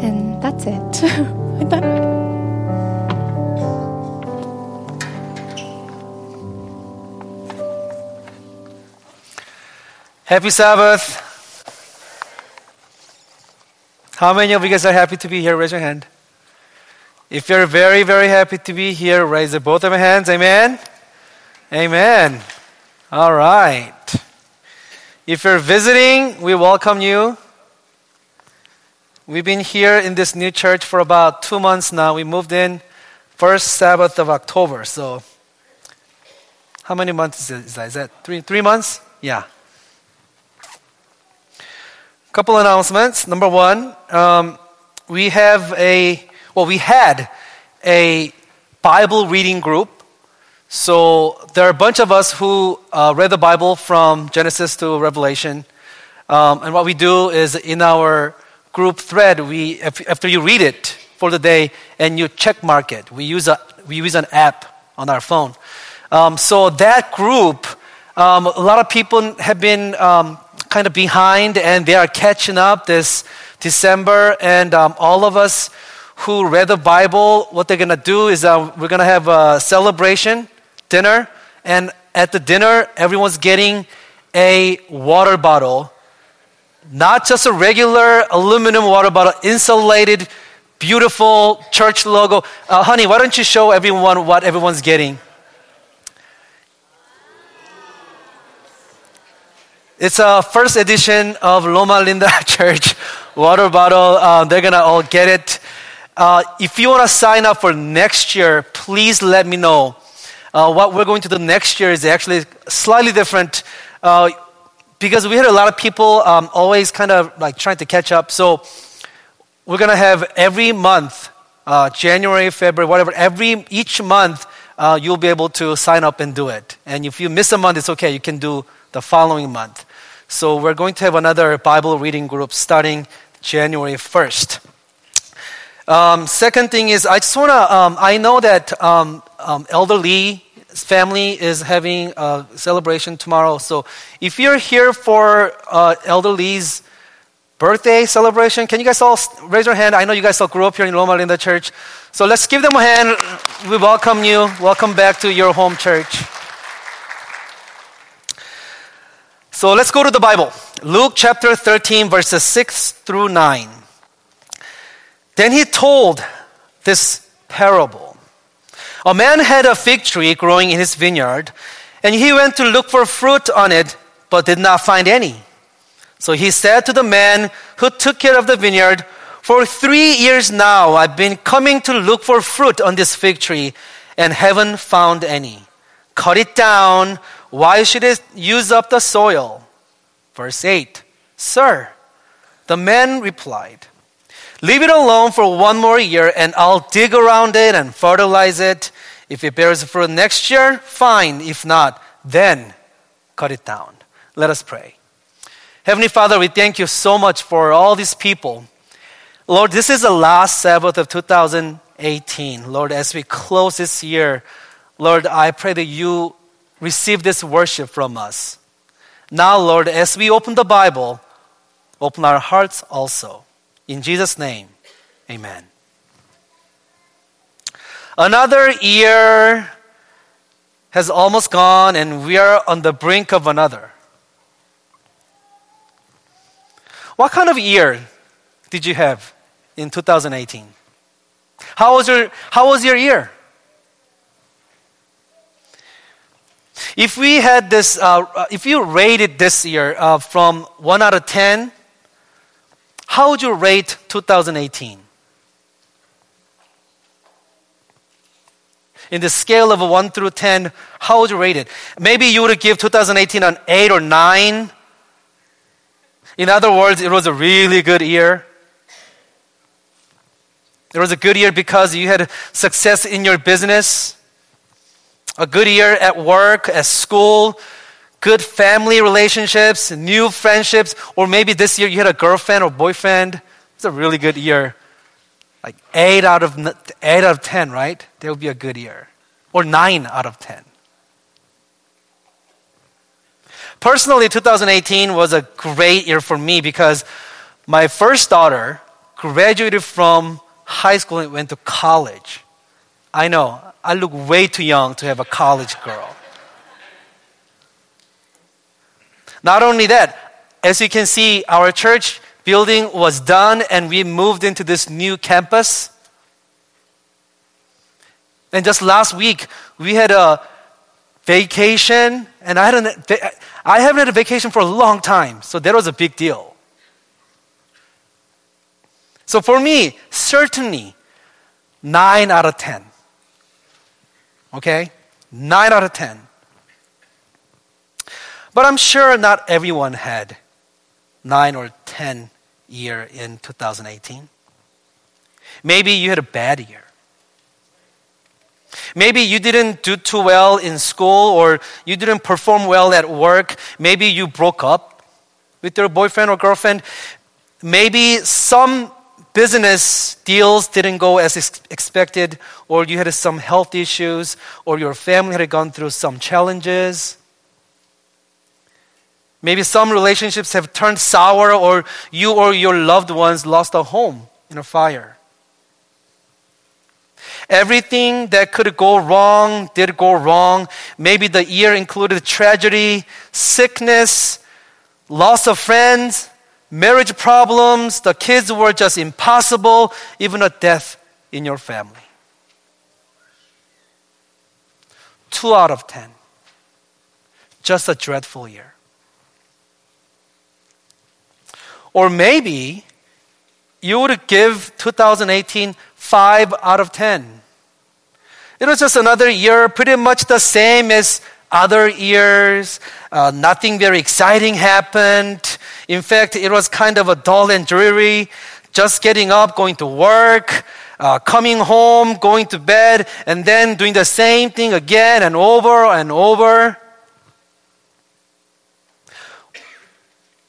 And that's it. Happy Sabbath. How many of you guys are happy to be here? Raise your hand. If you're very, very happy to be here, raise both of your hands. Amen. Amen. All right. If you're visiting, we welcome you. We've been here in this new church for about two months now. We moved in first Sabbath of October. So, how many months is that? Is that three, three months? Yeah. Couple announcements. Number one, um, we have a, well, we had a Bible reading group. So there are a bunch of us who uh, read the Bible from Genesis to Revelation. Um, and what we do is in our group thread, we, after you read it for the day and you check mark it, we use, a, we use an app on our phone. Um, so that group, um, a lot of people have been um, kind of behind and they are catching up this December. And um, all of us who read the Bible, what they're going to do is uh, we're going to have a celebration dinner. And at the dinner, everyone's getting a water bottle. Not just a regular aluminum water bottle, insulated, beautiful church logo. Uh, honey, why don't you show everyone what everyone's getting? It's a first edition of Loma Linda Church water bottle. Uh, they're gonna all get it. Uh, if you want to sign up for next year, please let me know. Uh, what we're going to do next year is actually slightly different uh, because we had a lot of people um, always kind of like trying to catch up. So we're gonna have every month, uh, January, February, whatever. Every each month, uh, you'll be able to sign up and do it. And if you miss a month, it's okay. You can do the following month. So we're going to have another Bible reading group starting January 1st. Um, second thing is, I just want to, um, I know that um, um, Elder Lee's family is having a celebration tomorrow. So if you're here for uh, Elder Lee's birthday celebration, can you guys all raise your hand? I know you guys all grew up here in Loma Linda Church. So let's give them a hand. We welcome you. Welcome back to your home church. So let's go to the Bible. Luke chapter 13, verses 6 through 9. Then he told this parable. A man had a fig tree growing in his vineyard, and he went to look for fruit on it, but did not find any. So he said to the man who took care of the vineyard, For three years now I've been coming to look for fruit on this fig tree, and haven't found any. Cut it down why should it use up the soil? Verse 8 Sir, the man replied, Leave it alone for one more year, and I'll dig around it and fertilize it. If it bears fruit next year, fine. If not, then cut it down. Let us pray. Heavenly Father, we thank you so much for all these people. Lord, this is the last Sabbath of 2018. Lord, as we close this year, Lord, I pray that you receive this worship from us. Now, Lord, as we open the Bible, open our hearts also. In Jesus' name, amen. Another year has almost gone, and we are on the brink of another. What kind of year did you have in 2018? How was your, how was your year? If we had this, uh, if you rated this year uh, from 1 out of 10, how would you rate 2018? In the scale of 1 through 10, how would you rate it? Maybe you would give 2018 an 8 or 9. In other words, it was a really good year. It was a good year because you had success in your business a good year at work, at school, good family relationships, new friendships, or maybe this year you had a girlfriend or boyfriend. It's a really good year. Like 8 out of 8 out of 10, right? That would be a good year. Or 9 out of 10. Personally, 2018 was a great year for me because my first daughter graduated from high school and went to college. I know, I look way too young to have a college girl. Not only that, as you can see, our church building was done and we moved into this new campus. And just last week, we had a vacation, and I, had haven't had a vacation for a long time, so that was a big deal. So for me, certainly, 9 out of 10. Okay? 9 out of 10. But I'm sure not everyone had 9 or 10 year in 2018. Maybe you had a bad year. Maybe you didn't do too well in school or you didn't perform well at work. Maybe you broke up with your boyfriend or girlfriend. Maybe some business deals didn't go as ex- expected, or you had some health issues, or your family had gone through some challenges. Maybe some relationships have turned sour, or you or your loved ones lost a home in a fire. Everything that could go wrong did go wrong. Maybe the year included tragedy, sickness, loss of friends, marriage problems, the kids were just impossible, even a death in your family. Two out of ten. Just a dreadful year. Or maybe you would give 2018 5 out of 10. It was just another year, pretty much the same as other years. Uh, nothing very exciting happened. In fact, it was kind of a dull and dreary. Just getting up, going to work, uh, coming home, going to bed, and then doing the same thing again and over and over.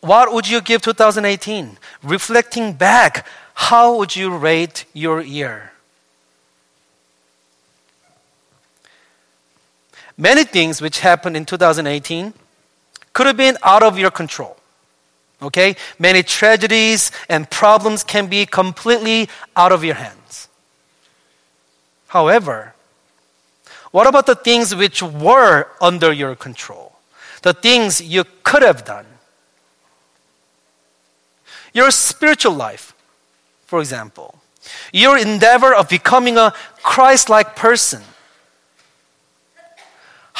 What would you give 2018? Reflecting back, how would you rate your year? Many things which happened in 2018 could have been out of your control. Okay? Many tragedies and problems can be completely out of your hands. However, what about the things which were under your control? The things you could have done? Your spiritual life, for example. Your endeavor of becoming a Christ like person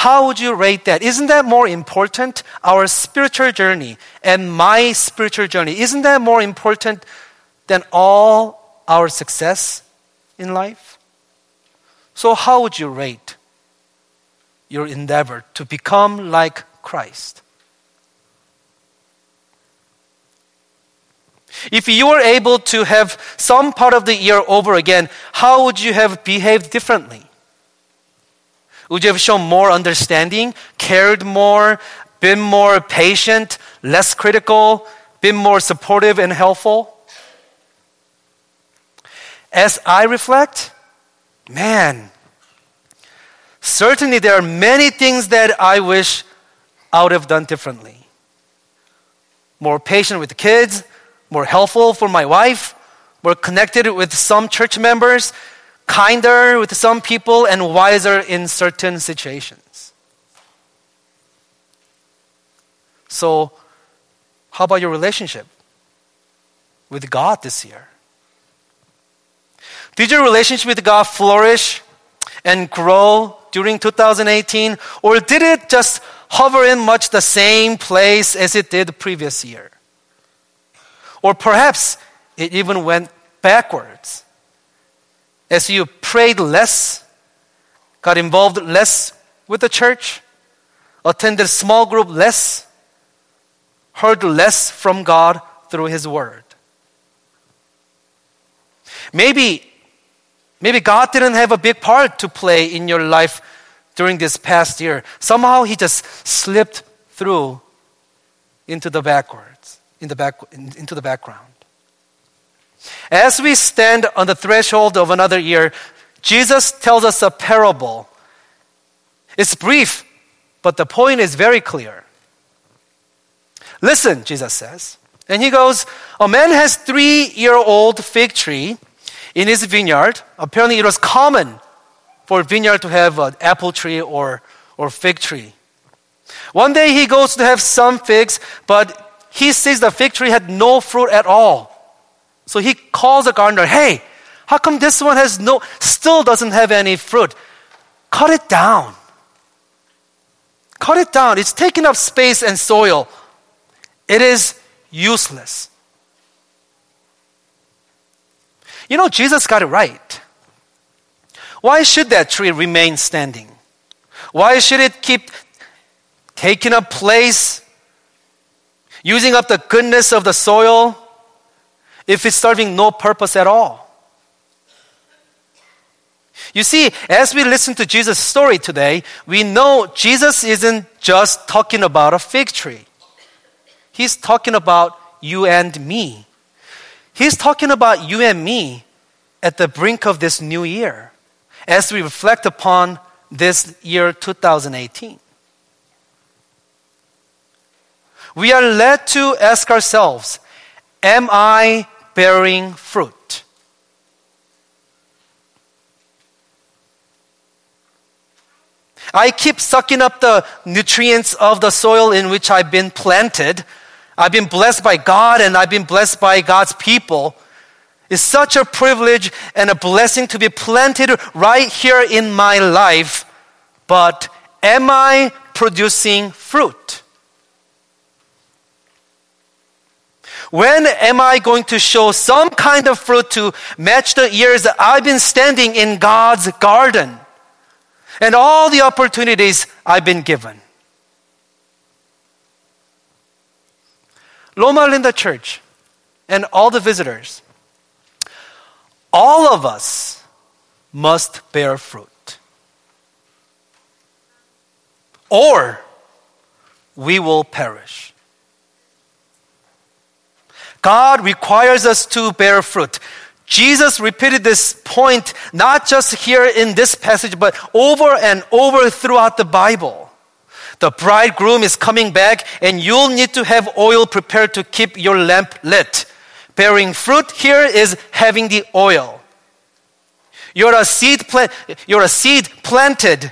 how would you rate that? Isn't that more important? Our spiritual journey and my spiritual journey, isn't that more important than all our success in life? So, how would you rate your endeavor to become like Christ? If you were able to have some part of the year over again, how would you have behaved differently? Would you have shown more understanding, cared more, been more patient, less critical, been more supportive and helpful? As I reflect, man, certainly there are many things that I wish I would have done differently. More patient with the kids, more helpful for my wife, more connected with some church members, kinder with some people, and wiser in certain situations. So, how about your relationship with God this year? Did your relationship with God flourish and grow during 2018? Or did it just hover in much the same place as it did the previous year? Or perhaps it even went backwards as you prayed less, got involved less with the church, attended small group less, heard less from God through His Word. Maybe, maybe God didn't have a big part to play in your life during this past year. Somehow He just slipped through into the backwards, in the back, in, into the background. As we stand on the threshold of another year, Jesus tells us a parable. It's brief, but the point is very clear. Listen, Jesus says. And he goes, A man has three year old fig tree in his vineyard. Apparently, it was common for a vineyard to have an apple tree or, or fig tree. One day he goes to have some figs, but he sees the fig tree had no fruit at all. So he calls the gardener, Hey, how come this one has no, still doesn't have any fruit? Cut it down. Cut it down. It's taking up space and soil. It is useless. You know, Jesus got it right. Why should that tree remain standing? Why should it keep taking up place, using up the goodness of the soil, if it's serving no purpose at all? You see, as we listen to Jesus' story today, we know Jesus isn't just talking about a fig tree. He's talking about you and me. He's talking about you and me at the brink of this new year as we reflect upon this year 2018. We are led to ask ourselves Am I bearing fruit? I keep sucking up the nutrients of the soil in which I've been planted. I've been blessed by God and I've been blessed by God's people. It's such a privilege and a blessing to be planted right here in my life. But am I producing fruit? When am I going to show some kind of fruit to match the years that I've been standing in God's garden and all the opportunities I've been given? Loma Linda Church and all the visitors, all of us must bear fruit. Or we will perish. God requires us to bear fruit. Jesus repeated this point not just here in this passage, but over and over throughout the Bible. The bridegroom is coming back, and you'll need to have oil prepared to keep your lamp lit. Bearing fruit here is having the oil. You're a seed plant, you're a seed planted.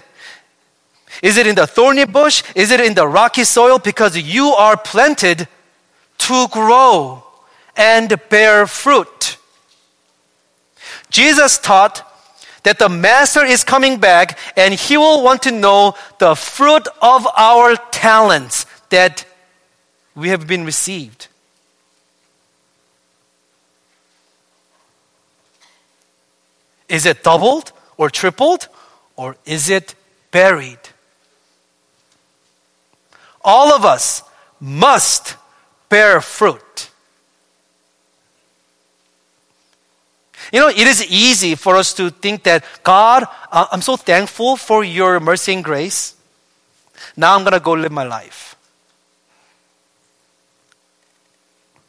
Is it in the thorny bush? Is it in the rocky soil? Because you are planted to grow and bear fruit. Jesus taught that the master is coming back and he will want to know the fruit of our talents that we have been received. Is it doubled or tripled or is it buried? All of us must bear fruit. You know, it is easy for us to think that, God, uh, I'm so thankful for your mercy and grace. Now I'm going to go live my life.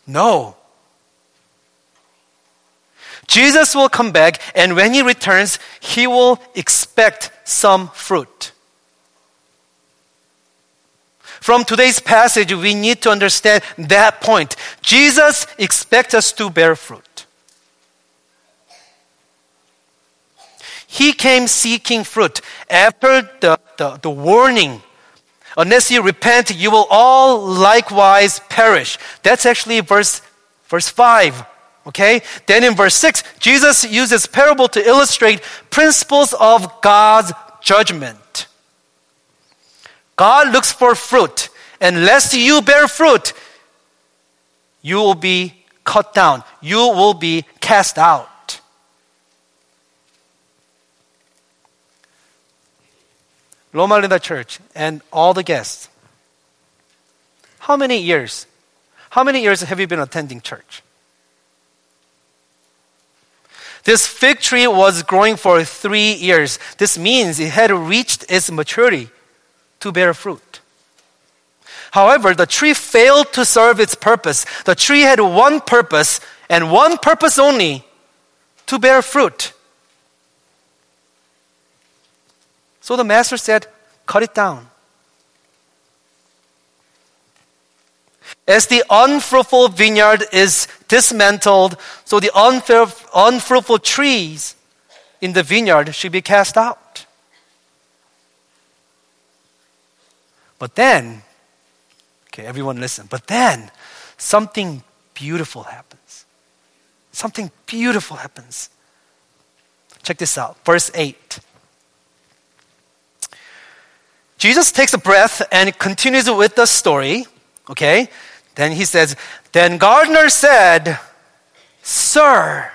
No. Jesus will come back, and when he returns, he will expect some fruit. From today's passage, we need to understand that point. Jesus expects us to bear fruit. He came seeking fruit after the, the, the warning. Unless you repent, you will all likewise perish. That's actually verse, verse 5. Okay? Then in verse 6, Jesus uses parable to illustrate principles of God's judgment. God looks for fruit. Unless you bear fruit, you will be cut down. You will be cast out. Loma Linda Church and all the guests. How many years? How many years have you been attending church? This fig tree was growing for three years. This means it had reached its maturity to bear fruit. However, the tree failed to serve its purpose. The tree had one purpose and one purpose only to bear fruit. So the master said, Cut it down. As the unfruitful vineyard is dismantled, so the unfruitful trees in the vineyard should be cast out. But then, okay, everyone listen, but then something beautiful happens. Something beautiful happens. Check this out. Verse 8. Jesus takes a breath and continues with the story. Okay? Then he says, Then Gardner said, Sir,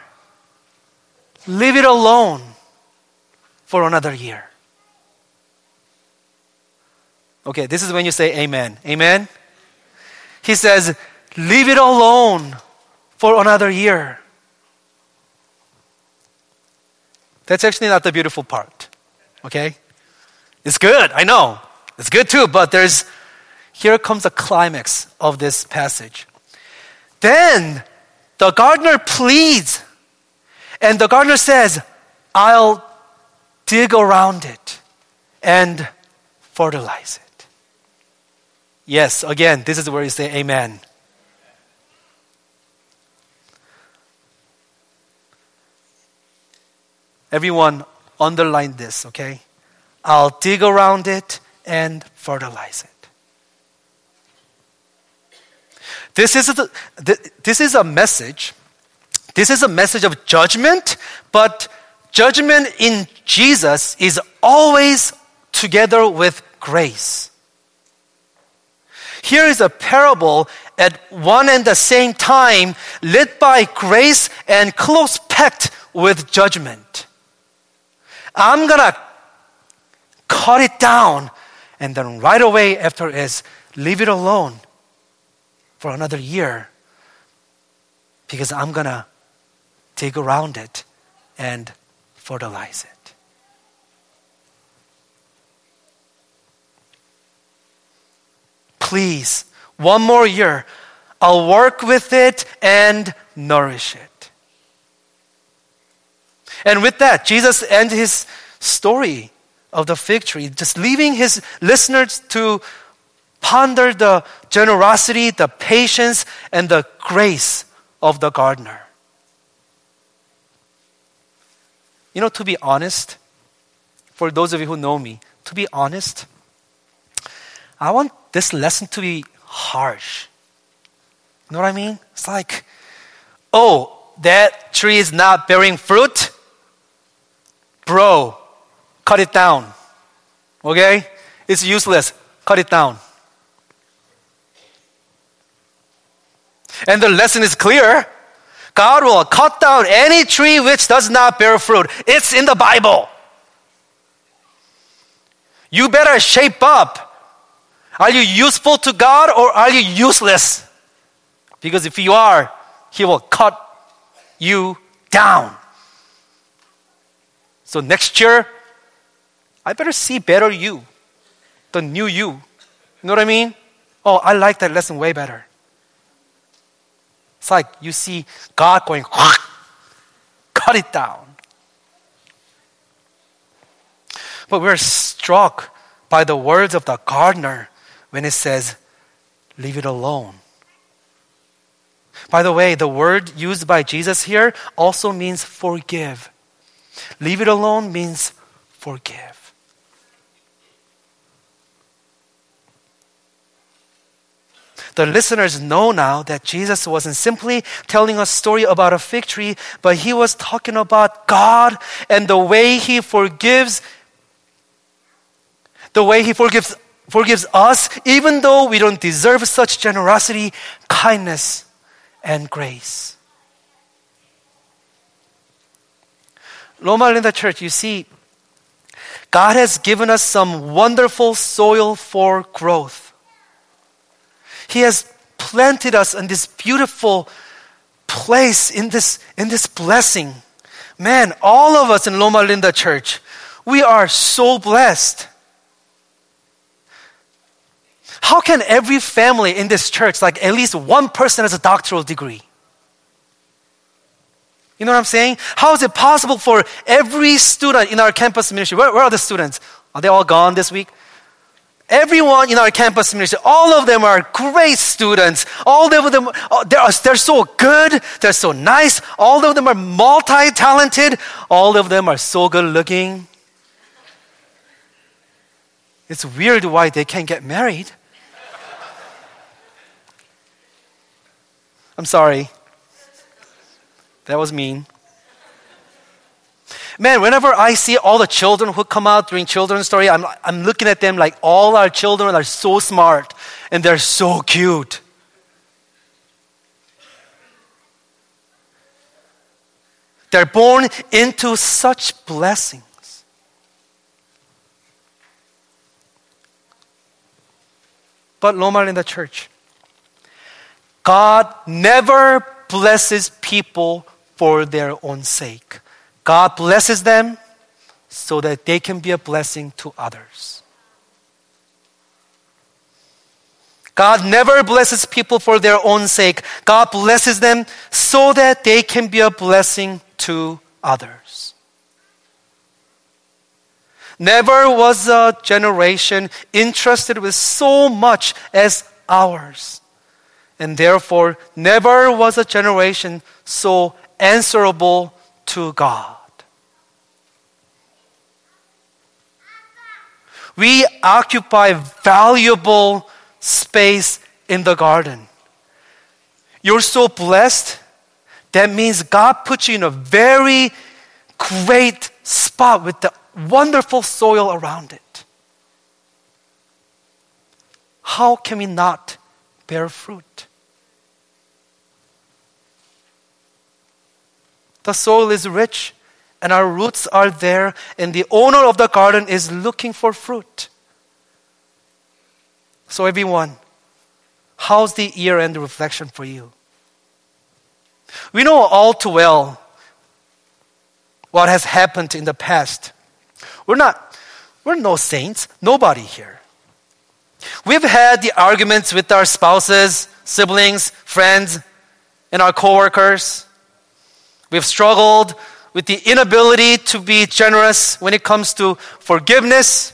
leave it alone for another year. Okay, this is when you say amen. Amen? He says, Leave it alone for another year. That's actually not the beautiful part. Okay? It's good, I know. It's good too, but there's here comes the climax of this passage. Then the gardener pleads, and the gardener says, I'll dig around it and fertilize it. Yes, again, this is where you say amen. Everyone underline this, okay? I'll dig around it and fertilize it. This is, a, this is a message. This is a message of judgment, but judgment in Jesus is always together with grace. Here is a parable at one and the same time, lit by grace and close packed with judgment. I'm gonna cut it down, and then right away after is leave it alone for another year because I'm gonna dig around it and fertilize it. Please, one more year, I'll work with it and nourish it. And with that, Jesus ends his story of the fig tree, just leaving his listeners to ponder the generosity, the patience, and the grace of the gardener. You know, to be honest, for those of you who know me, to be honest, I want this lesson to be harsh. You know what I mean? It's like, oh, that tree is not bearing fruit? Bro, cut it down. Okay? It's useless. Cut it down. And the lesson is clear. God will cut down any tree which does not bear fruit. It's in the Bible. You better shape up. Are you useful to God or are you useless? Because if you are, He will cut you down. So next year, I better see better you, the new you. You know what I mean? Oh, I like that lesson way better. It's like you see God going, cut it down. But we're struck by the words of the gardener when it says, leave it alone. By the way, the word used by Jesus here also means forgive. Leave it alone means forgive. The listeners know now that Jesus wasn't simply telling a story about a fig tree, but he was talking about God and the way he forgives, the way he forgives, forgives us, even though we don't deserve such generosity, kindness, and grace. Loma Linda Church, you see, God has given us some wonderful soil for growth. He has planted us in this beautiful place, in this, in this blessing. Man, all of us in Loma Linda Church, we are so blessed. How can every family in this church, like at least one person has a doctoral degree? You know what I'm saying? How is it possible for every student in our campus ministry? Where, where are the students? Are they all gone this week? Everyone in our campus ministry, all of them are great students. All of them, oh, they're, they're so good. They're so nice. All of them are multi talented. All of them are so good looking. It's weird why they can't get married. I'm sorry. That was mean. Man, whenever I see all the children who come out during children's story, I'm, I'm looking at them like all our children are so smart and they're so cute. They're born into such blessings. But Loma Linda Church, God never blesses people for their own sake. God blesses them so that they can be a blessing to others. God never blesses people for their own sake. God blesses them so that they can be a blessing to others. Never was a generation interested with so much as ours. And therefore, never was a generation so answerable to God. We occupy valuable space in the garden. You're so blessed. That means God put you in a very great spot with the wonderful soil around it. How can we not bear fruit? The soil is rich and our roots are there, and the owner of the garden is looking for fruit. So, everyone, how's the year end reflection for you? We know all too well what has happened in the past. We're not, we're no saints, nobody here. We've had the arguments with our spouses, siblings, friends, and our coworkers. We've struggled with the inability to be generous when it comes to forgiveness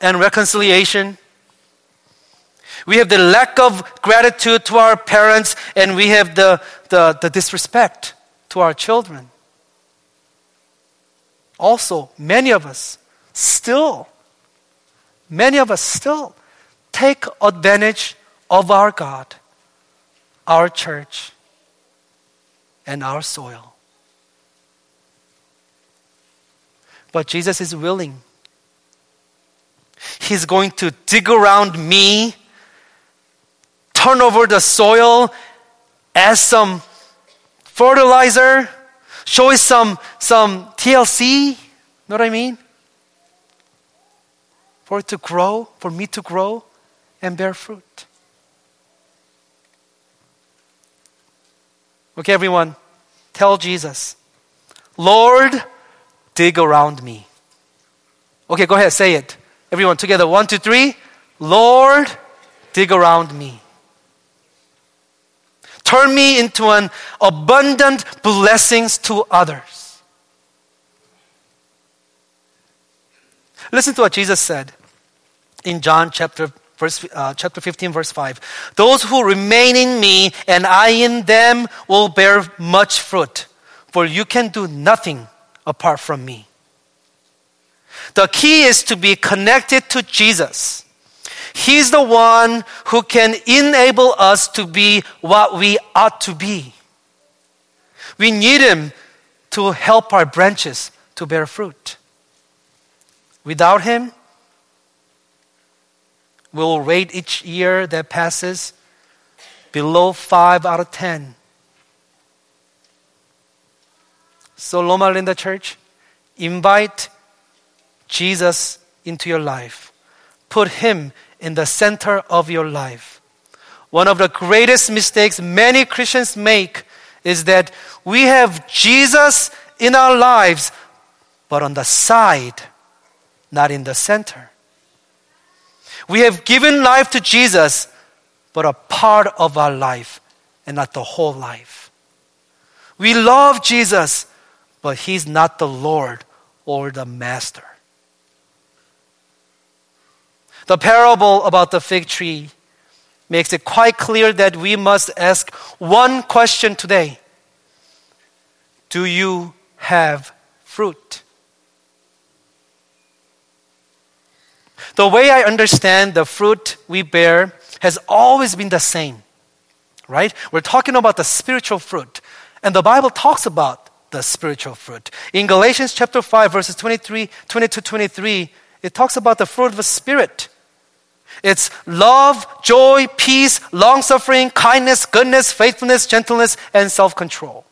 and reconciliation. We have the lack of gratitude to our parents, and we have the, the, the disrespect to our children. Also, many of us still, many of us still take advantage of our God, our church, and our soil. But Jesus is willing. He's going to dig around me, turn over the soil, add some fertilizer, show us some, some TLC. Know what I mean? For it to grow, for me to grow and bear fruit. Okay, everyone, tell Jesus, Lord, dig around me. Okay, go ahead, say it. Everyone together. One, two, three. Lord, dig around me. Turn me into an abundant blessings to others. Listen to what Jesus said in John chapter verse, uh, chapter 15 verse 5 those who remain in me and i in them will bear much fruit for you can do nothing apart from me. The key is to be connected to Jesus. He's the one who can enable us to be what we ought to be. We need Him to help our branches to bear fruit. Without Him, we'll rate each year that passes below 5 out of 10. So, Loma Linda Church, invite Jesus into your life. Put Him in the center of your life. One of the greatest mistakes many Christians make is that we have Jesus in our lives, but on the side, not in the center. We have given life to Jesus, but a part of our life and not the whole life. We love Jesus, but he's not the Lord or the master. The parable about the fig tree makes it quite clear that we must ask one question today Do you have fruit? The way I understand the fruit we bear has always been the same, right? We're talking about the spiritual fruit, and the Bible talks about the spiritual fruit. In Galatians chapter 5, verses 23, 22, 23, it talks about the fruit of the Spirit. It's love, joy, peace, long suffering, kindness, goodness, faithfulness, gentleness, and self control.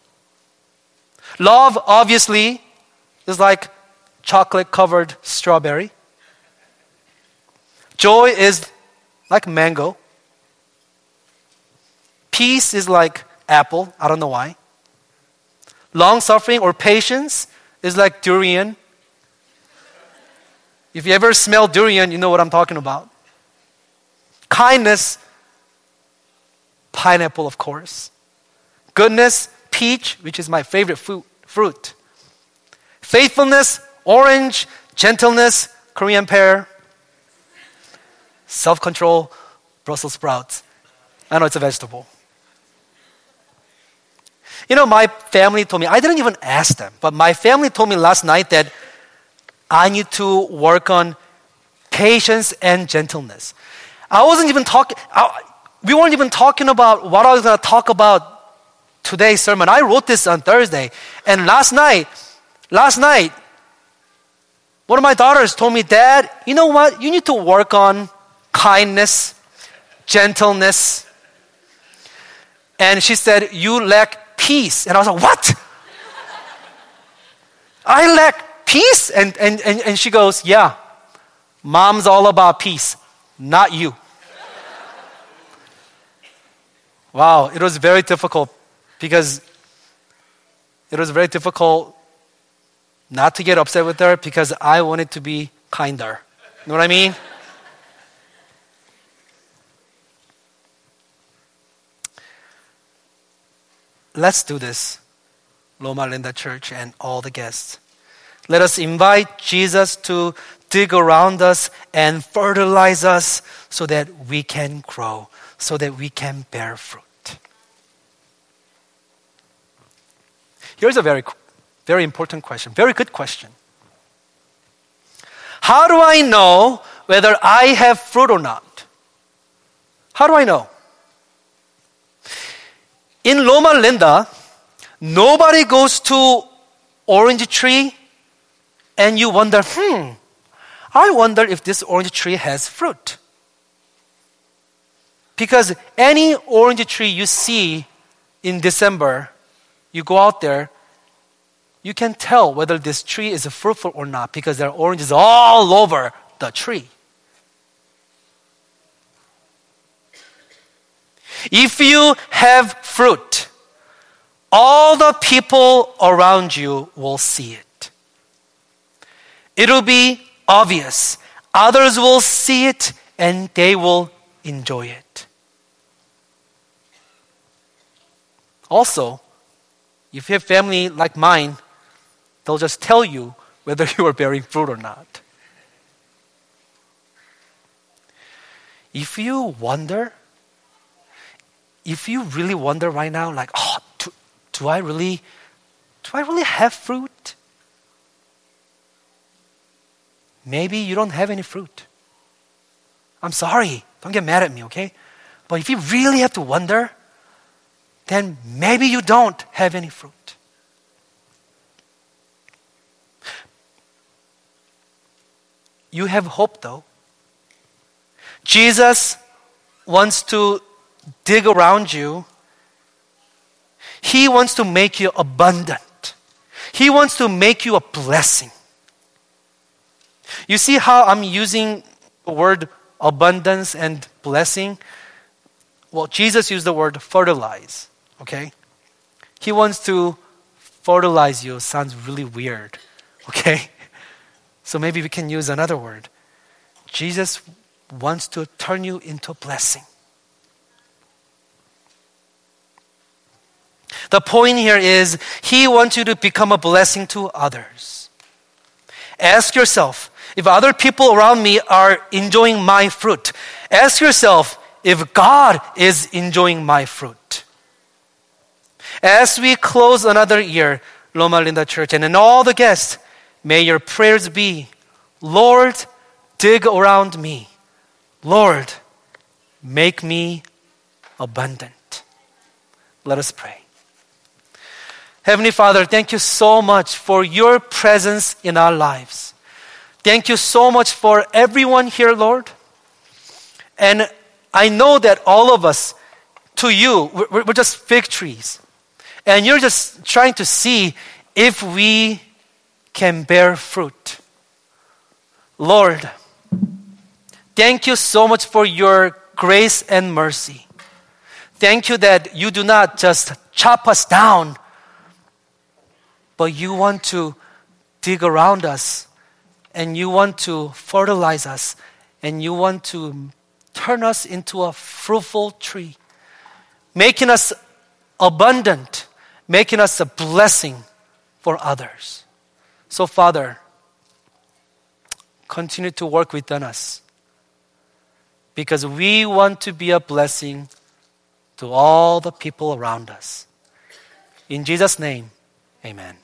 Love, obviously, is like chocolate covered strawberry. Joy is like mango. Peace is like apple. I don't know why. Long suffering or patience is like durian. If you ever smell durian, you know what I'm talking about. Kindness, pineapple, of course. Goodness, peach, which is my favorite fruit. Faithfulness, orange. Gentleness, Korean pear. Self control, Brussels sprouts. I know it's a vegetable. You know, my family told me, I didn't even ask them, but my family told me last night that I need to work on patience and gentleness. I wasn't even talking, we weren't even talking about what I was going to talk about today's sermon. I wrote this on Thursday. And last night, last night, one of my daughters told me, Dad, you know what? You need to work on kindness, gentleness. And she said, You lack peace. And I was like, What? I lack peace? And, and, and, and she goes, Yeah, mom's all about peace, not you. wow, it was very difficult because it was very difficult not to get upset with her because I wanted to be kinder. You know what I mean? Let's do this, Loma Linda Church and all the guests. Let us invite Jesus to dig around us and fertilize us so that we can grow, so that we can bear fruit. Here's a very, very important question, very good question. How do I know whether I have fruit or not? How do I know? In Loma Linda, nobody goes to orange tree and you wonder, hmm, I wonder if this orange tree has fruit. Because any orange tree you see in December, you go out there, you can tell whether this tree is fruitful or not because there are oranges all over the tree. If you have fruit, all the people around you will see it. It'll be obvious. Others will see it and they will enjoy it. Also, if you have family like mine, they'll just tell you whether you are bearing fruit or not. If you wonder if you really wonder right now, like, oh, do, do I really, do I really have fruit? Maybe you don't have any fruit. I'm sorry. Don't get mad at me, okay? But if you really have to wonder, then maybe you don't have any fruit. You have hope though. Jesus wants to dig around you. He wants to make you abundant. He wants to make you a blessing. You see how I'm using the word abundance and blessing? Well, Jesus used the word fertilize, okay? He wants to fertilize you. Sounds really weird, okay? So maybe we can use another word. Jesus wants to turn you into a blessing. The point here is He wants you to become a blessing to others. Ask yourself if other people around me are enjoying my fruit. Ask yourself if God is enjoying my fruit. As we close another year, Loma Linda Church, and in all the guests, may your prayers be, Lord, dig around me. Lord, make me abundant. Let us pray. Heavenly Father, thank you so much for your presence in our lives. Thank you so much for everyone here, Lord. And I know that all of us, to you, we're, we're just fig trees. And you're just trying to see if we can bear fruit. Lord, thank you so much for your grace and mercy. Thank you that you do not just chop us down, but you want to dig around us and you want to fertilize us and you want to turn us into a fruitful tree, making us abundant, making us a blessing for others. So, Father, continue to work within us because we want to be a blessing to all the people around us. In Jesus' name, amen.